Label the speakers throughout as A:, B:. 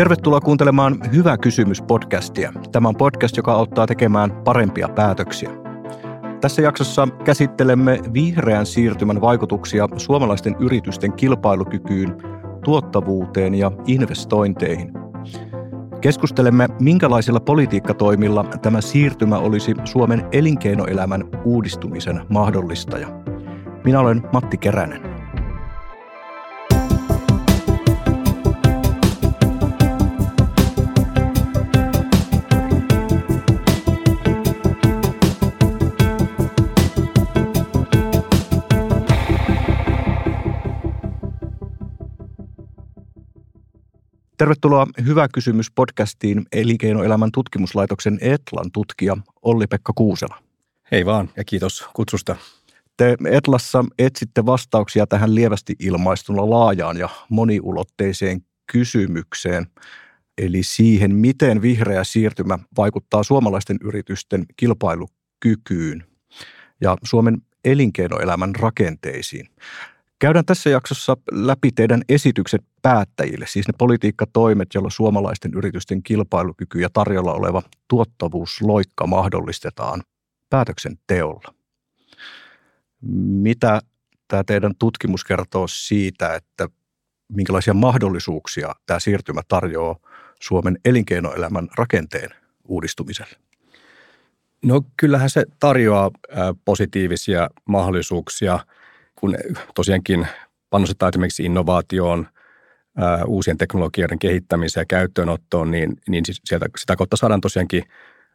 A: Tervetuloa kuuntelemaan Hyvä kysymys podcastia. Tämä on podcast, joka auttaa tekemään parempia päätöksiä. Tässä jaksossa käsittelemme vihreän siirtymän vaikutuksia suomalaisten yritysten kilpailukykyyn, tuottavuuteen ja investointeihin. Keskustelemme, minkälaisilla politiikkatoimilla tämä siirtymä olisi Suomen elinkeinoelämän uudistumisen mahdollistaja. Minä olen Matti Keränen. Tervetuloa Hyvä kysymys podcastiin Elinkeinoelämän tutkimuslaitoksen Etlan tutkija Olli-Pekka Kuusela.
B: Hei vaan ja kiitos kutsusta.
A: Te Etlassa etsitte vastauksia tähän lievästi ilmaistuna laajaan ja moniulotteiseen kysymykseen, eli siihen, miten vihreä siirtymä vaikuttaa suomalaisten yritysten kilpailukykyyn ja Suomen elinkeinoelämän rakenteisiin. Käydään tässä jaksossa läpi teidän esitykset päättäjille, siis ne politiikkatoimet, joilla suomalaisten yritysten kilpailukyky ja tarjolla oleva tuottavuusloikka mahdollistetaan päätöksenteolla. Mitä tämä teidän tutkimus kertoo siitä, että minkälaisia mahdollisuuksia tämä siirtymä tarjoaa Suomen elinkeinoelämän rakenteen uudistumiselle?
B: No kyllähän se tarjoaa positiivisia mahdollisuuksia – kun tosiaankin panostetaan esimerkiksi innovaatioon, uusien teknologioiden kehittämiseen ja käyttöönottoon, niin, niin sieltä, sitä kautta saadaan tosiaankin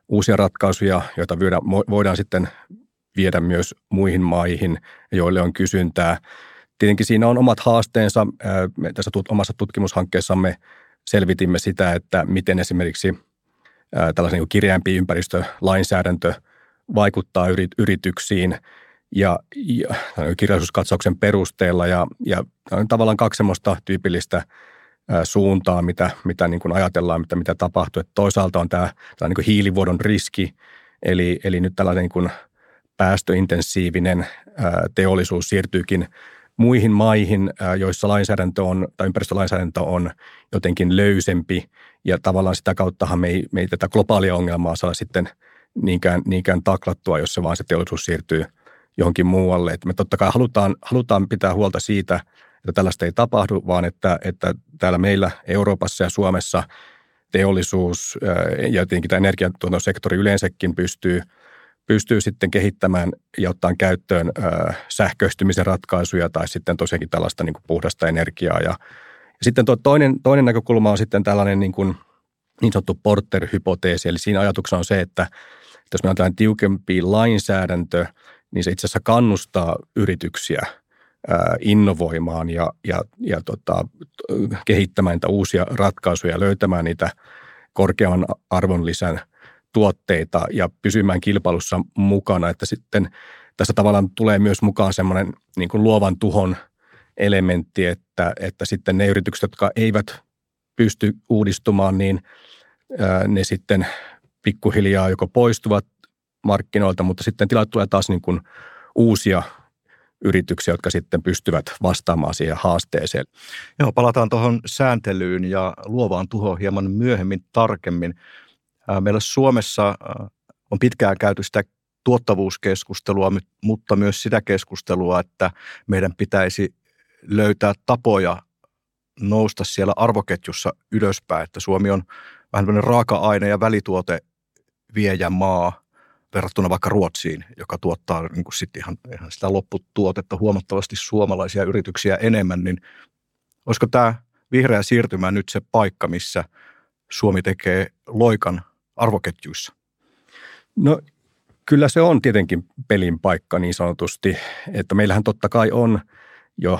B: uusia ratkaisuja, joita voidaan, voidaan sitten viedä myös muihin maihin, joille on kysyntää. Tietenkin siinä on omat haasteensa. Me tässä omassa tutkimushankkeessamme selvitimme sitä, että miten esimerkiksi tällaisen niin kirjaimpi ympäristölainsäädäntö vaikuttaa yrityksiin – ja, ja kirjallisuuskatsauksen perusteella ja, ja on tavallaan kaksi semmoista tyypillistä suuntaa, mitä, mitä niin kuin ajatellaan, mitä, mitä tapahtuu. Että toisaalta on tämä, tämä niin kuin hiilivuodon riski, eli, eli nyt tällainen niin kuin päästöintensiivinen teollisuus siirtyykin muihin maihin, joissa lainsäädäntö on, tai ympäristölainsäädäntö on jotenkin löysempi, ja tavallaan sitä kauttahan me ei, me ei tätä globaalia ongelmaa saa sitten niinkään, niinkään taklattua, jos se vaan se teollisuus siirtyy – johonkin muualle. Että me totta kai halutaan, halutaan pitää huolta siitä, että tällaista ei tapahdu, vaan että, että täällä meillä Euroopassa ja Suomessa teollisuus ja tietenkin tämä energiantuotantosektori yleensäkin pystyy, pystyy sitten kehittämään ja ottaa käyttöön sähköistymisen ratkaisuja tai sitten tosiaankin tällaista niin kuin puhdasta energiaa. Ja, ja sitten tuo toinen, toinen näkökulma on sitten tällainen niin, kuin, niin sanottu Porter-hypoteesi, eli siinä ajatuksena on se, että jos meillä on tällainen tiukempi lainsäädäntö – niin se itse asiassa kannustaa yrityksiä innovoimaan ja, ja, ja tota, kehittämään niitä uusia ratkaisuja, löytämään niitä korkeamman arvonlisän tuotteita ja pysymään kilpailussa mukana. Että sitten tässä tavallaan tulee myös mukaan semmoinen niin kuin luovan tuhon elementti, että, että sitten ne yritykset, jotka eivät pysty uudistumaan, niin ne sitten pikkuhiljaa joko poistuvat markkinoilta, mutta sitten tilalle tulee taas niin kuin uusia yrityksiä, jotka sitten pystyvät vastaamaan siihen haasteeseen.
A: Joo, palataan tuohon sääntelyyn ja luovaan tuhoon hieman myöhemmin tarkemmin. Meillä Suomessa on pitkään käyty sitä tuottavuuskeskustelua, mutta myös sitä keskustelua, että meidän pitäisi löytää tapoja nousta siellä arvoketjussa ylöspäin, että Suomi on vähän raaka-aine- ja välituote viejä maa verrattuna vaikka Ruotsiin, joka tuottaa niin kuin sit ihan, ihan sitä lopputuotetta huomattavasti suomalaisia yrityksiä enemmän, niin olisiko tämä vihreä siirtymä nyt se paikka, missä Suomi tekee loikan arvoketjuissa?
B: No kyllä se on tietenkin pelin paikka niin sanotusti, että meillähän totta kai on jo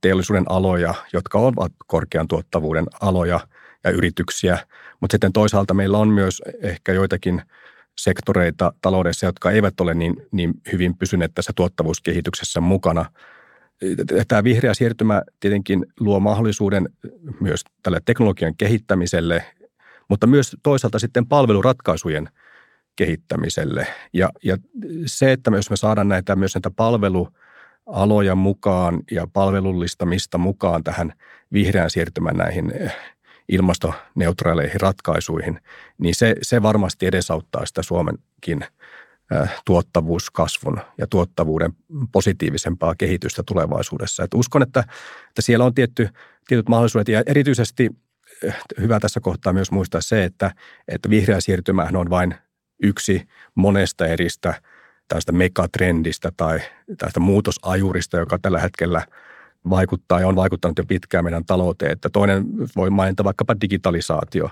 B: teollisuuden aloja, jotka ovat korkean tuottavuuden aloja ja yrityksiä, mutta sitten toisaalta meillä on myös ehkä joitakin – sektoreita taloudessa, jotka eivät ole niin, niin hyvin pysyneet tässä tuottavuuskehityksessä mukana. Tämä vihreä siirtymä tietenkin luo mahdollisuuden myös tälle teknologian kehittämiselle, mutta myös toisaalta sitten palveluratkaisujen kehittämiselle. Ja, ja se, että jos me saadaan näitä myös näitä palvelualoja mukaan ja palvelullistamista mukaan tähän vihreän siirtymän näihin ilmastoneutraaleihin ratkaisuihin, niin se, se varmasti edesauttaa sitä Suomenkin tuottavuuskasvun ja tuottavuuden positiivisempaa kehitystä tulevaisuudessa. Et uskon, että, että siellä on tietty, tietyt mahdollisuudet ja erityisesti hyvä tässä kohtaa myös muistaa se, että, että vihreä siirtymähän on vain yksi monesta eristä tästä megatrendistä tai tästä muutosajurista, joka tällä hetkellä vaikuttaa ja on vaikuttanut jo pitkään meidän talouteen. Että toinen voi mainita vaikkapa digitalisaatio.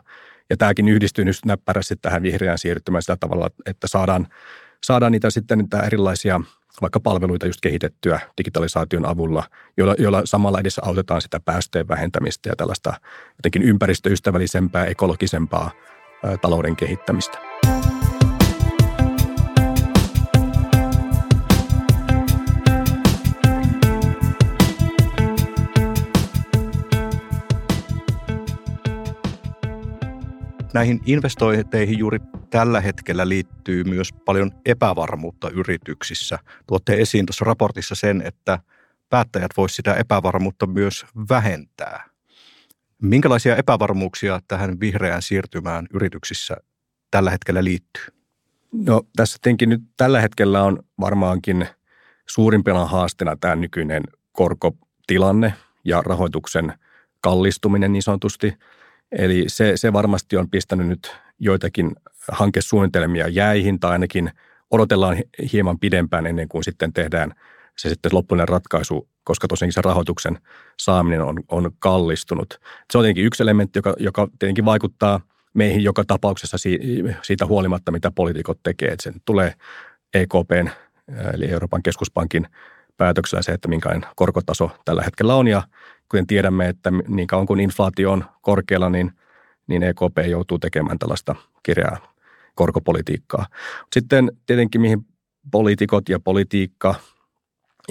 B: Ja tämäkin yhdistyy nyt näppärästi tähän vihreään siirtymään sillä tavalla, että saadaan, saadaan niitä sitten niitä erilaisia vaikka palveluita just kehitettyä digitalisaation avulla, joilla, joilla samalla edessä autetaan sitä päästöjen vähentämistä ja tällaista jotenkin ympäristöystävällisempää, ekologisempaa ää, talouden kehittämistä.
A: Näihin investointeihin juuri tällä hetkellä liittyy myös paljon epävarmuutta yrityksissä. Tuotte esiin tuossa raportissa sen, että päättäjät voisivat sitä epävarmuutta myös vähentää. Minkälaisia epävarmuuksia tähän vihreään siirtymään yrityksissä tällä hetkellä liittyy?
B: No tässä tietenkin nyt tällä hetkellä on varmaankin suurimpana haasteena tämä nykyinen korkotilanne ja rahoituksen kallistuminen niin sanotusti – Eli se, se varmasti on pistänyt nyt joitakin hankesuunnitelmia jäihin tai ainakin odotellaan hieman pidempään ennen kuin sitten tehdään se sitten loppuinen ratkaisu, koska tosiaankin se rahoituksen saaminen on, on kallistunut. Se on tietenkin yksi elementti, joka, joka tietenkin vaikuttaa meihin joka tapauksessa siitä huolimatta, mitä poliitikot tekee. Että sen tulee EKPn, eli Euroopan keskuspankin päätöksellä se, että minkälainen korkotaso tällä hetkellä on ja kuten tiedämme, että niin kauan kuin inflaatio on korkealla, niin, niin EKP joutuu tekemään tällaista kirjaa korkopolitiikkaa. Sitten tietenkin mihin poliitikot ja politiikka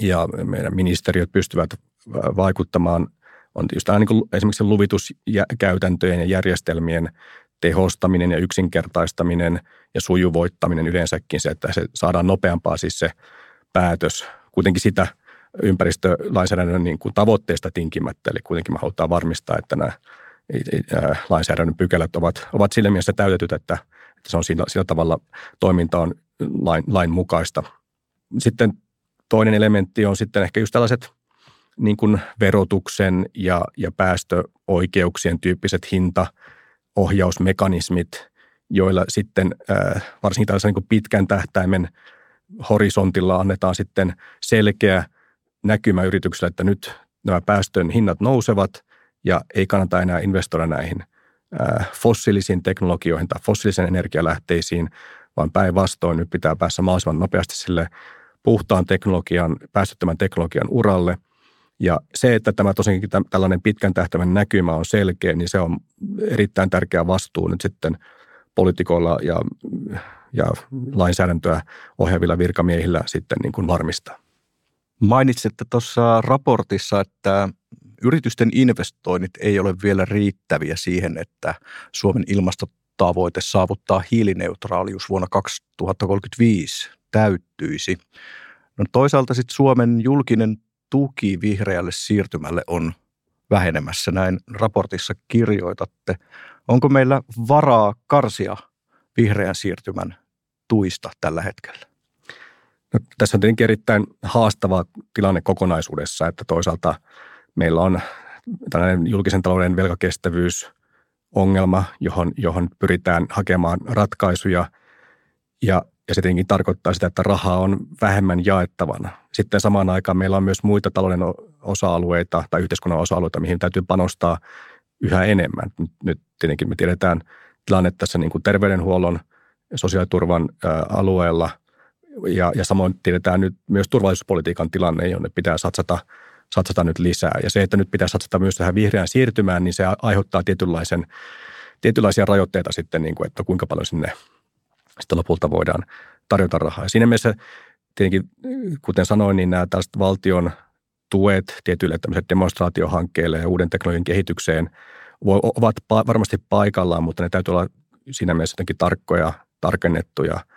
B: ja meidän ministeriöt pystyvät vaikuttamaan, on just niin esimerkiksi luvituskäytäntöjen ja järjestelmien tehostaminen ja yksinkertaistaminen ja sujuvoittaminen yleensäkin se, että se saadaan nopeampaa siis se päätös. Kuitenkin sitä – ympäristölainsäädännön niin kuin tavoitteista tinkimättä. Eli kuitenkin me halutaan varmistaa, että nämä lainsäädännön pykälät ovat, ovat sillä mielessä täytetyt, että, että se on sillä, sillä tavalla toiminta on lain, lain mukaista. Sitten toinen elementti on sitten ehkä just tällaiset niin kuin verotuksen ja, ja päästöoikeuksien tyyppiset hintaohjausmekanismit, joilla sitten varsinkin tällaisen niin kuin pitkän tähtäimen horisontilla annetaan sitten selkeä näkymä yrityksellä, että nyt nämä päästön hinnat nousevat ja ei kannata enää investoida näihin fossiilisiin teknologioihin tai fossiilisen energialähteisiin, vaan päinvastoin nyt pitää päästä mahdollisimman nopeasti sille puhtaan teknologian, päästöttömän teknologian uralle. Ja se, että tämä tosiaankin tällainen pitkän tähtäimen näkymä on selkeä, niin se on erittäin tärkeä vastuu nyt sitten poliitikoilla ja, ja lainsäädäntöä ohjaavilla virkamiehillä sitten niin kuin varmistaa.
A: Mainitsitte tuossa raportissa, että yritysten investoinnit ei ole vielä riittäviä siihen, että Suomen ilmastotavoite saavuttaa hiilineutraalius vuonna 2035 täyttyisi. No toisaalta sitten Suomen julkinen tuki vihreälle siirtymälle on vähenemässä, näin raportissa kirjoitatte. Onko meillä varaa karsia vihreän siirtymän tuista tällä hetkellä?
B: No, tässä on tietenkin erittäin haastava tilanne kokonaisuudessa, että toisaalta meillä on tällainen julkisen talouden velkakestävyysongelma, johon, johon pyritään hakemaan ratkaisuja ja, ja se tietenkin tarkoittaa sitä, että rahaa on vähemmän jaettavana. Sitten samaan aikaan meillä on myös muita talouden osa-alueita tai yhteiskunnan osa-alueita, mihin täytyy panostaa yhä enemmän. Nyt tietenkin me tiedetään tilanne tässä niin kuin terveydenhuollon sosiaaliturvan alueella – ja, ja samoin tiedetään nyt myös turvallisuuspolitiikan tilanne, jonne pitää satsata, satsata nyt lisää. Ja se, että nyt pitää satsata myös tähän vihreään siirtymään, niin se aiheuttaa tietynlaisen, tietynlaisia rajoitteita sitten, niin kuin, että kuinka paljon sinne sitten lopulta voidaan tarjota rahaa. Ja siinä mielessä tietenkin, kuten sanoin, niin nämä tällaiset valtion tuet tietyille tämmöisille demonstraatiohankkeille ja uuden teknologian kehitykseen ovat varmasti paikallaan, mutta ne täytyy olla siinä mielessä jotenkin tarkkoja, tarkennettuja –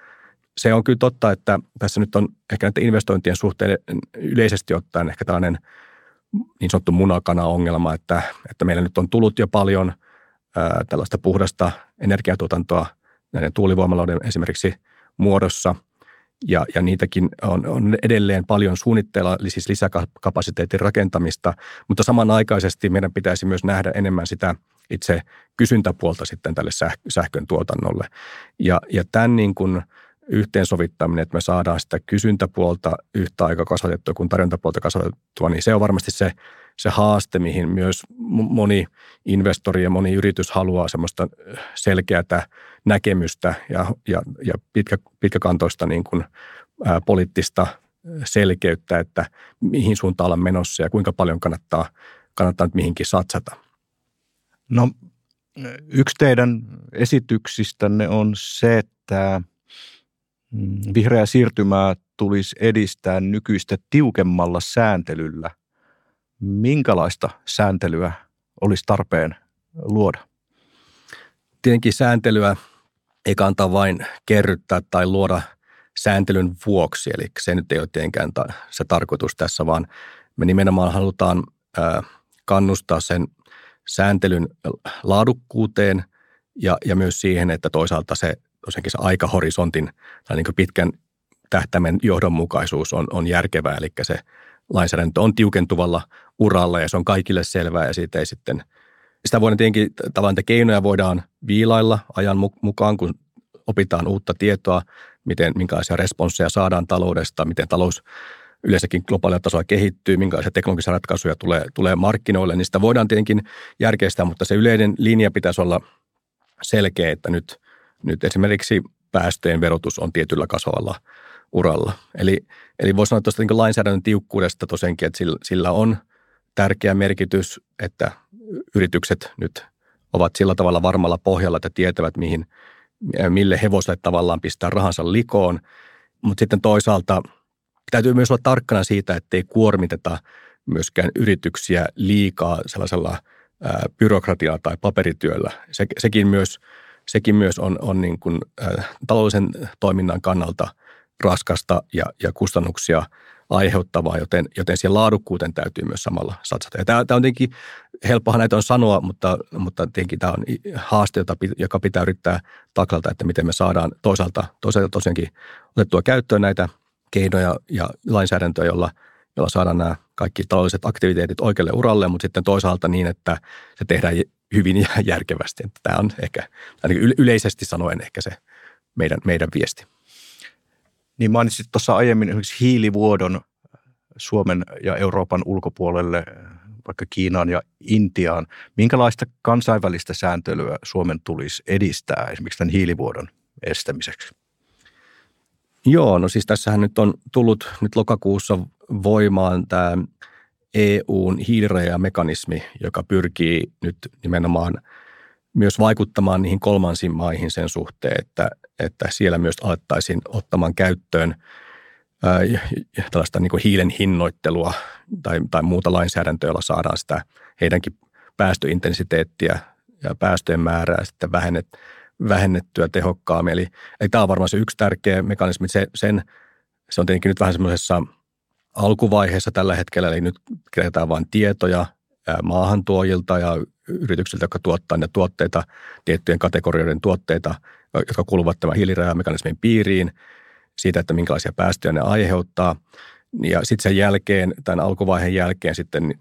B: se on kyllä totta, että tässä nyt on ehkä näiden investointien suhteen yleisesti ottaen ehkä tällainen niin sanottu munakana-ongelma, että, että meillä nyt on tullut jo paljon ää, tällaista puhdasta energiatuotantoa näiden tuulivoimaloiden esimerkiksi muodossa. Ja, ja niitäkin on, on edelleen paljon suunnitteilla, eli siis lisäkapasiteetin rakentamista, mutta samanaikaisesti meidän pitäisi myös nähdä enemmän sitä itse kysyntäpuolta sitten tälle sähkön tuotannolle. Ja, ja tämän niin kuin yhteensovittaminen, että me saadaan sitä kysyntäpuolta yhtä aikaa kasvatettua kuin tarjontapuolta kasvatettua, niin se on varmasti se, se haaste, mihin myös moni investori ja moni yritys haluaa semmoista selkeätä näkemystä ja, ja, ja pitkä, pitkäkantoista niin kuin, ää, poliittista selkeyttä, että mihin suuntaan ollaan menossa ja kuinka paljon kannattaa, kannattaa nyt mihinkin satsata.
A: No yksi teidän esityksistänne on se, että vihreää siirtymää tulisi edistää nykyistä tiukemmalla sääntelyllä. Minkälaista sääntelyä olisi tarpeen luoda?
B: Tietenkin sääntelyä ei kannata vain kerryttää tai luoda sääntelyn vuoksi, eli se nyt ei ole tietenkään se tarkoitus tässä, vaan me nimenomaan halutaan kannustaa sen sääntelyn laadukkuuteen ja, ja myös siihen, että toisaalta se, tosiaankin se aikahorisontin tai niin pitkän tähtäimen johdonmukaisuus on, on järkevää, eli se lainsäädäntö on tiukentuvalla uralla ja se on kaikille selvää ja siitä ei sitten, sitä voidaan tietenkin tavallaan keinoja voidaan viilailla ajan mukaan, kun opitaan uutta tietoa, miten, minkälaisia responsseja saadaan taloudesta, miten talous yleensäkin globaalia tasoa kehittyy, minkälaisia teknologisia ratkaisuja tulee, tulee markkinoille, niin sitä voidaan tietenkin järkeistää, mutta se yleinen linja pitäisi olla selkeä, että nyt, nyt esimerkiksi päästöjen verotus on tietyllä kasvavalla uralla. Eli, eli voisi sanoa tuosta niin lainsäädännön tiukkuudesta tosiaankin, että sillä, sillä on tärkeä merkitys, että yritykset nyt ovat sillä tavalla varmalla pohjalla, että tietävät, mihin, mille hevoselle tavallaan pistää rahansa likoon. Mutta sitten toisaalta – Täytyy myös olla tarkkana siitä, ettei kuormiteta myöskään yrityksiä liikaa sellaisella ää, byrokratialla tai paperityöllä. Se, sekin myös, sekin myös on, on niin kuin, ää, taloudellisen toiminnan kannalta raskasta ja, ja kustannuksia aiheuttavaa, joten, joten siihen laadukkuuteen täytyy myös samalla satsata. Ja tämä, tämä on tietenkin, helppohan näitä on sanoa, mutta, mutta tietenkin tämä on haaste, jota, joka pitää yrittää taklata, että miten me saadaan toisaalta, toisaalta tosiaankin otettua käyttöön näitä – keinoja ja lainsäädäntöä, jolla, jolla saadaan nämä kaikki taloudelliset aktiviteetit oikealle uralle, mutta sitten toisaalta niin, että se tehdään hyvin ja järkevästi. Että tämä on ehkä, ainakin yleisesti sanoen ehkä se meidän, meidän viesti.
A: Niin mainitsit tuossa aiemmin esimerkiksi hiilivuodon Suomen ja Euroopan ulkopuolelle, vaikka Kiinaan ja Intiaan. Minkälaista kansainvälistä sääntelyä Suomen tulisi edistää esimerkiksi tämän hiilivuodon estämiseksi?
B: Joo, no siis tässähän nyt on tullut nyt lokakuussa voimaan tämä EUn hiilirajamekanismi, joka pyrkii nyt nimenomaan myös vaikuttamaan niihin kolmansiin maihin sen suhteen, että, että siellä myös alettaisiin ottamaan käyttöön ää, tällaista niin hiilen hinnoittelua tai, tai muuta lainsäädäntöä, jolla saadaan sitä heidänkin päästöintensiteettiä ja päästöjen määrää sitten vähennet, vähennettyä tehokkaammin. Eli, eli tämä on varmaan se yksi tärkeä mekanismi. Se, sen, se on tietenkin nyt vähän semmoisessa alkuvaiheessa tällä hetkellä, eli nyt kerätään vain tietoja maahantuojilta ja yrityksiltä, jotka tuottaa ne tuotteita, tiettyjen kategorioiden tuotteita, jotka kuuluvat tämän hiilirajamekanismin piiriin, siitä, että minkälaisia päästöjä ne aiheuttaa. Ja sitten sen jälkeen, tämän alkuvaiheen jälkeen sitten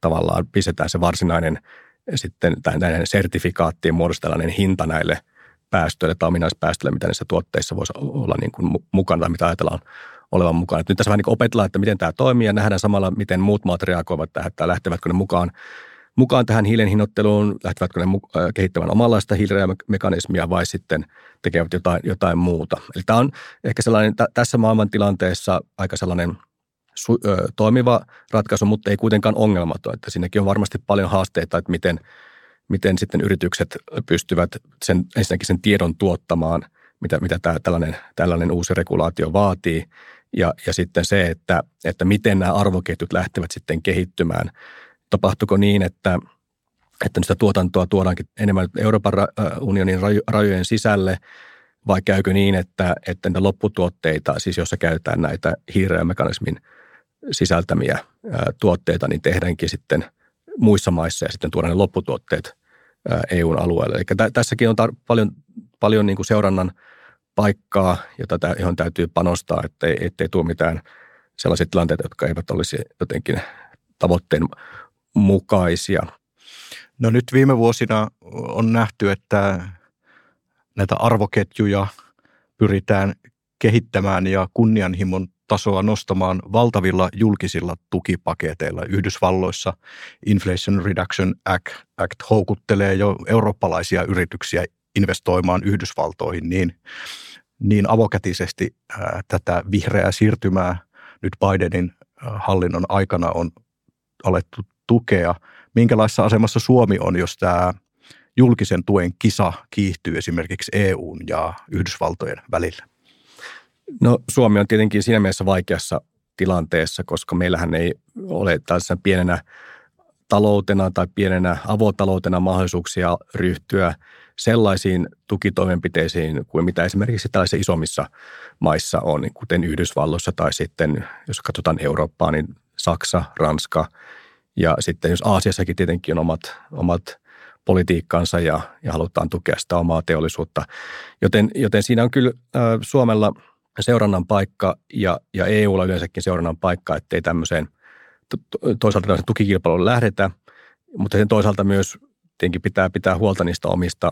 B: tavallaan pistetään se varsinainen sitten näiden sertifikaattien muodossa tällainen hinta näille päästöille tai ominaispäästöille, mitä näissä tuotteissa voisi olla niin kuin mukana tai mitä ajatellaan olevan mukana. Et nyt tässä vähän niin opetellaan, että miten tämä toimii ja nähdään samalla, miten muut maat reagoivat tähän, että lähtevätkö ne mukaan, mukaan tähän hiilen hinnoitteluun, lähtevätkö ne kehittämään omanlaista hiilirajamekanismia vai sitten tekevät jotain, jotain muuta. Eli tämä on ehkä sellainen t- tässä maailmantilanteessa aika sellainen – su, ö, toimiva ratkaisu, mutta ei kuitenkaan ongelmaton. Että siinäkin on varmasti paljon haasteita, että miten, miten sitten yritykset pystyvät sen, ensinnäkin sen tiedon tuottamaan, mitä, mitä tämä, tällainen, tällainen uusi regulaatio vaatii. Ja, ja sitten se, että, että miten nämä arvoketjut lähtevät sitten kehittymään. Tapahtuuko niin, että, että sitä tuotantoa tuodaankin enemmän Euroopan unionin rajojen sisälle, vai käykö niin, että, että niitä lopputuotteita, siis jossa käytetään näitä hiirejämekanismin sisältämiä tuotteita, niin tehdäänkin sitten muissa maissa ja sitten tuodaan ne lopputuotteet EUn alueelle. Eli tässäkin on tar- paljon, paljon niin kuin seurannan paikkaa, jota tä- johon täytyy panostaa, ettei, ettei tuo mitään sellaisia tilanteita, jotka eivät olisi jotenkin tavoitteen mukaisia.
A: No nyt viime vuosina on nähty, että näitä arvoketjuja pyritään kehittämään ja kunnianhimon tasoa nostamaan valtavilla julkisilla tukipaketeilla. Yhdysvalloissa Inflation Reduction Act, Act houkuttelee jo eurooppalaisia yrityksiä investoimaan Yhdysvaltoihin niin, niin avokätisesti ää, tätä vihreää siirtymää nyt Bidenin hallinnon aikana on alettu tukea. Minkälaisessa asemassa Suomi on, jos tämä julkisen tuen kisa kiihtyy esimerkiksi EUn ja Yhdysvaltojen välillä?
B: No Suomi on tietenkin siinä mielessä vaikeassa tilanteessa, koska meillähän ei ole tällaisena pienenä taloutena tai pienenä avotaloutena mahdollisuuksia ryhtyä sellaisiin tukitoimenpiteisiin kuin mitä esimerkiksi tällaisissa isommissa maissa on, niin kuten Yhdysvalloissa tai sitten, jos katsotaan Eurooppaa, niin Saksa, Ranska ja sitten jos Aasiassakin tietenkin on omat, omat politiikkansa ja, ja halutaan tukea sitä omaa teollisuutta. Joten, joten siinä on kyllä äh, Suomella – seurannan paikka ja, ja EUlla yleensäkin seurannan paikka, ettei tämmöiseen toisaalta tämmöiseen tukikilpailuun lähdetä, mutta sen toisaalta myös tietenkin pitää pitää huolta niistä omista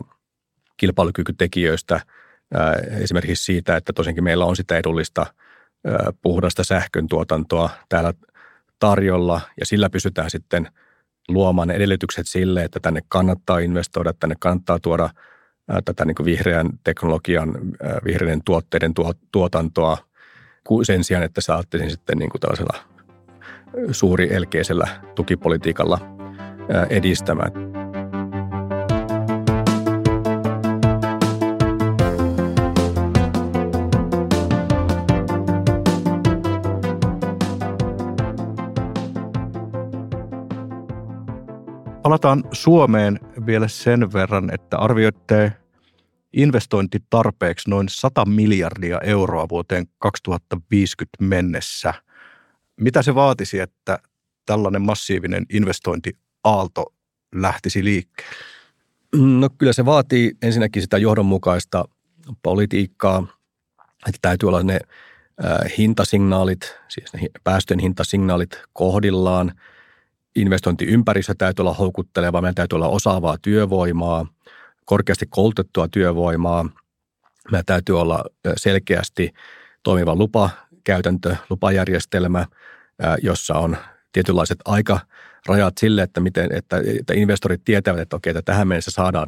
B: kilpailukykytekijöistä, esimerkiksi siitä, että tosiaankin meillä on sitä edullista puhdasta sähkön tuotantoa täällä tarjolla ja sillä pysytään sitten luomaan ne edellytykset sille, että tänne kannattaa investoida, tänne kannattaa tuoda – tätä niin vihreän teknologian, vihreiden tuotteiden tuotantoa sen sijaan, että saattaisin sitten niin kuin tällaisella suuri elkeisellä tukipolitiikalla edistämään.
A: Palataan Suomeen vielä sen verran, että arvioitte investointitarpeeksi noin 100 miljardia euroa vuoteen 2050 mennessä. Mitä se vaatisi, että tällainen massiivinen investointiaalto lähtisi liikkeelle?
B: No kyllä se vaatii ensinnäkin sitä johdonmukaista politiikkaa, että täytyy olla ne hintasignaalit, siis ne päästöjen hintasignaalit kohdillaan. Investointiympäristö täytyy olla houkutteleva, meidän täytyy olla osaavaa työvoimaa – korkeasti koulutettua työvoimaa. Meillä täytyy olla selkeästi toimiva lupakäytäntö, lupajärjestelmä, jossa on tietynlaiset aikarajat sille, että, miten, että, että investorit tietävät, että okei, että tähän mennessä saadaan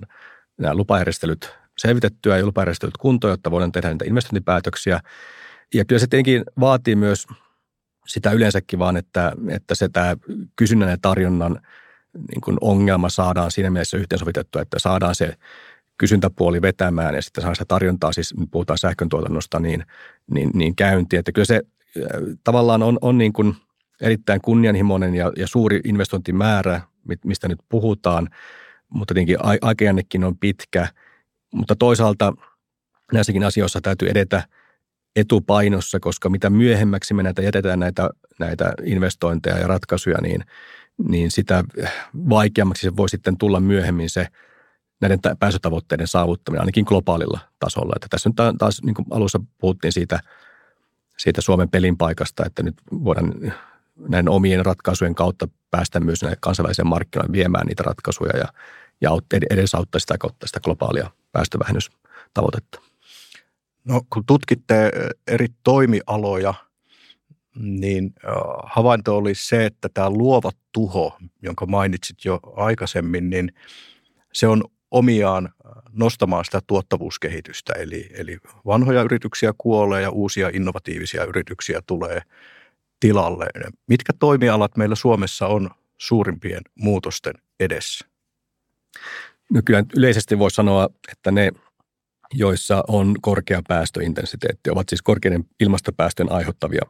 B: nämä lupajärjestelyt selvitettyä ja lupajärjestelyt kuntoon, jotta voidaan tehdä niitä investointipäätöksiä. Ja kyllä se tietenkin vaatii myös sitä yleensäkin vaan, että, että se tämä kysynnän ja tarjonnan niin kuin ongelma saadaan siinä mielessä yhteensovitettua, että saadaan se kysyntäpuoli vetämään ja sitten saadaan sitä tarjontaa, siis puhutaan sähköntuotannosta, niin, niin, niin käyntiin. Että kyllä se äh, tavallaan on, on niin kuin erittäin kunnianhimoinen ja, ja suuri investointimäärä, mistä nyt puhutaan, mutta tietenkin aikajännekin on pitkä, mutta toisaalta näissäkin asioissa täytyy edetä etupainossa, koska mitä myöhemmäksi me näitä jätetään näitä, näitä investointeja ja ratkaisuja, niin – niin sitä vaikeammaksi se voi sitten tulla myöhemmin se näiden pääsytavoitteiden saavuttaminen ainakin globaalilla tasolla. Että tässä nyt taas niin kuin alussa puhuttiin siitä, siitä Suomen pelin paikasta, että nyt voidaan näiden omien ratkaisujen kautta päästä myös kansainväliseen markkinoille viemään niitä ratkaisuja ja, ja edesauttaa sitä kautta sitä globaalia päästövähennystavoitetta.
A: No kun tutkitte eri toimialoja – niin havainto oli se, että tämä luova tuho, jonka mainitsit jo aikaisemmin, niin se on omiaan nostamaan sitä tuottavuuskehitystä. Eli, eli vanhoja yrityksiä kuolee ja uusia innovatiivisia yrityksiä tulee tilalle. Mitkä toimialat meillä Suomessa on suurimpien muutosten edessä?
B: No kyllä yleisesti voi sanoa, että ne, joissa on korkea päästöintensiteetti, ovat siis korkeiden ilmastopäästöjen aiheuttavia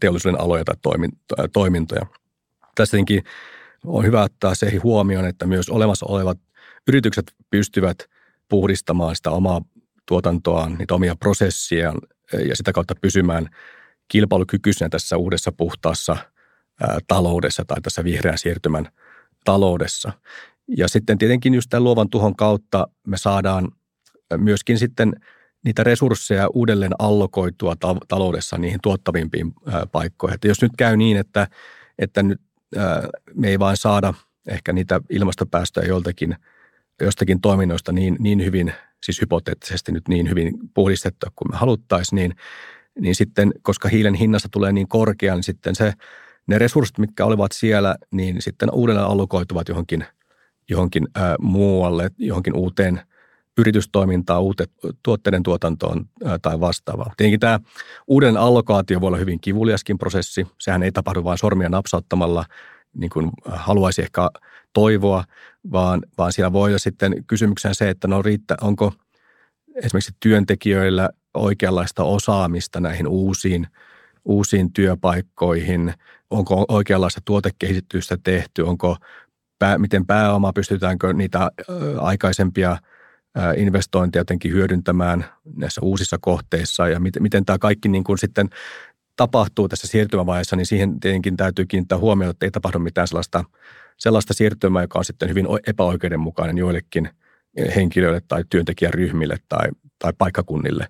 B: teollisuuden aloja tai toimintoja. Tässä on hyvä ottaa se huomioon, että myös olemassa olevat yritykset pystyvät puhdistamaan sitä omaa tuotantoaan, niitä omia prosessejaan ja sitä kautta pysymään kilpailukykyisenä tässä uudessa puhtaassa taloudessa tai tässä vihreän siirtymän taloudessa. Ja sitten tietenkin just tämän luovan tuhon kautta me saadaan myöskin sitten niitä resursseja uudelleen allokoitua ta- taloudessa niihin tuottavimpiin paikkoihin. Että jos nyt käy niin, että, että nyt, me ei vain saada ehkä niitä ilmastopäästöjä joltakin, jostakin toiminnoista niin, niin hyvin, siis hypoteettisesti nyt niin hyvin puhdistettua kuin me haluttaisiin, niin, niin sitten, koska hiilen hinnasta tulee niin korkea, niin sitten se, ne resurssit, mitkä olivat siellä, niin sitten uudelleen allokoituvat johonkin, johonkin ää, muualle, johonkin uuteen – yritystoimintaa, uuteen tuotteiden tuotantoon tai vastaavaa. Tietenkin tämä uuden allokaatio voi olla hyvin kivuliaskin prosessi. Sehän ei tapahdu vain sormia napsauttamalla, niin kuin haluaisi ehkä toivoa, vaan, vaan siellä voi olla sitten kysymyksenä se, että no riittä, onko esimerkiksi työntekijöillä oikeanlaista osaamista näihin uusiin, uusiin työpaikkoihin, onko oikeanlaista tuotekehitystä tehty, onko pää, miten pääoma, pystytäänkö niitä aikaisempia – investointeja jotenkin hyödyntämään näissä uusissa kohteissa ja miten, miten tämä kaikki niin kuin sitten tapahtuu tässä siirtymävaiheessa, niin siihen tietenkin täytyy kiinnittää huomiota, että ei tapahdu mitään sellaista, sellaista siirtymää, joka on sitten hyvin epäoikeudenmukainen joillekin henkilöille tai työntekijäryhmille tai, tai paikkakunnille.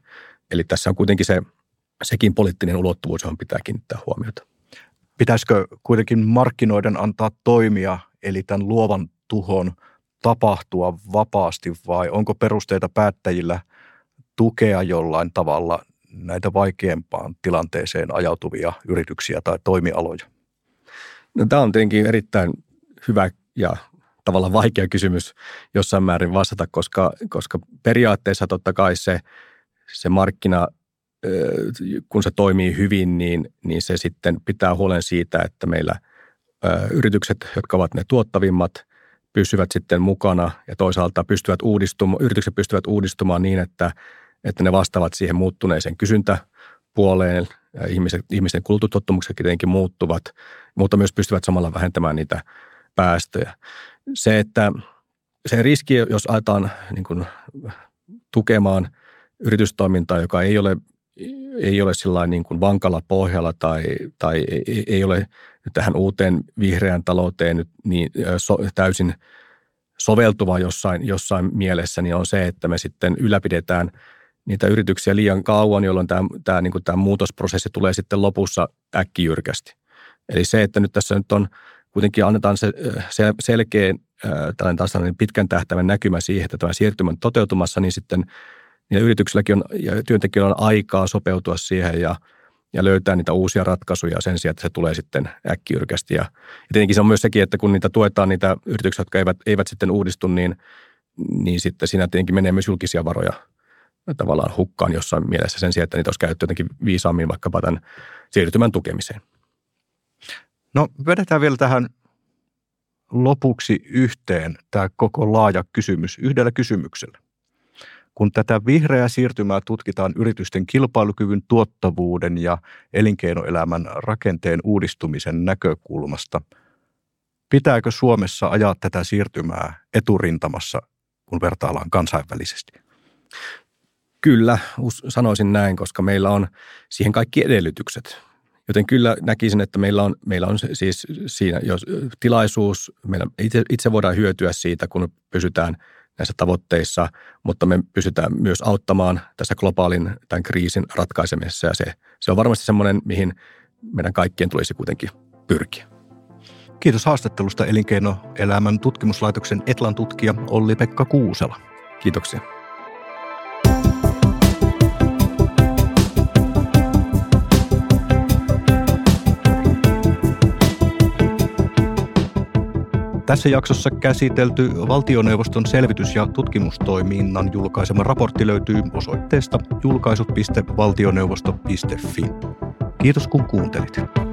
B: Eli tässä on kuitenkin se, sekin poliittinen ulottuvuus, johon pitää kiinnittää huomiota.
A: Pitäisikö kuitenkin markkinoiden antaa toimia, eli tämän luovan tuhon – tapahtua vapaasti vai onko perusteita päättäjillä tukea jollain tavalla näitä vaikeampaan tilanteeseen ajautuvia yrityksiä tai toimialoja?
B: No, tämä on tietenkin erittäin hyvä ja tavallaan vaikea kysymys jossain määrin vastata, koska, koska periaatteessa totta kai se, se markkina, kun se toimii hyvin, niin, niin se sitten pitää huolen siitä, että meillä yritykset, jotka ovat ne tuottavimmat – pysyvät sitten mukana ja toisaalta pystyvät uudistumaan, yritykset pystyvät uudistumaan niin, että, että ne vastaavat siihen muuttuneeseen kysyntäpuoleen. Ja ihmiset, ihmisten kulutustottumukset tietenkin muuttuvat, mutta myös pystyvät samalla vähentämään niitä päästöjä. Se, että se riski, jos aletaan niin kuin, tukemaan yritystoimintaa, joka ei ole ei ole sillä niin kuin vankalla pohjalla tai, tai ei, ei ole tähän uuteen vihreään talouteen nyt niin so, täysin soveltuva jossain, jossain mielessä, niin on se, että me sitten ylläpidetään niitä yrityksiä liian kauan, jolloin tämä, tämä, niin kuin tämä muutosprosessi tulee sitten lopussa äkkijyrkästi. Eli se, että nyt tässä nyt on kuitenkin annetaan se, se selkeä tällainen taas pitkän tähtäimen näkymä siihen, että tämä siirtymä on toteutumassa, niin sitten – ja yrityksilläkin on, ja työntekijöillä on aikaa sopeutua siihen ja, ja löytää niitä uusia ratkaisuja sen sijaan, että se tulee sitten äkkiyrkästi. Ja, ja tietenkin se on myös sekin, että kun niitä tuetaan niitä yrityksiä, jotka eivät, eivät sitten uudistu, niin, niin sitten siinä tietenkin menee myös julkisia varoja tavallaan hukkaan jossain mielessä sen sijaan, että niitä olisi käytetty jotenkin viisaammin vaikkapa tämän siirtymän tukemiseen.
A: No vedetään vielä tähän lopuksi yhteen tämä koko laaja kysymys yhdellä kysymyksellä. Kun tätä vihreää siirtymää tutkitaan yritysten kilpailukyvyn, tuottavuuden ja elinkeinoelämän rakenteen uudistumisen näkökulmasta, pitääkö Suomessa ajaa tätä siirtymää eturintamassa, kun vertaillaan kansainvälisesti?
B: Kyllä, sanoisin näin, koska meillä on siihen kaikki edellytykset. Joten kyllä näkisin, että meillä on, meillä on siis siinä jos tilaisuus, meillä itse, itse voidaan hyötyä siitä, kun pysytään – näissä tavoitteissa, mutta me pystytään myös auttamaan tässä globaalin tämän kriisin ratkaisemisessa ja se, se on varmasti semmoinen, mihin meidän kaikkien tulisi kuitenkin pyrkiä.
A: Kiitos haastattelusta Elinkeinoelämän tutkimuslaitoksen Etlan tutkija Olli-Pekka Kuusela.
B: Kiitoksia.
A: Tässä jaksossa käsitelty valtioneuvoston selvitys- ja tutkimustoiminnan julkaisema raportti löytyy osoitteesta julkaisut.valtioneuvosto.fi. Kiitos kun kuuntelit.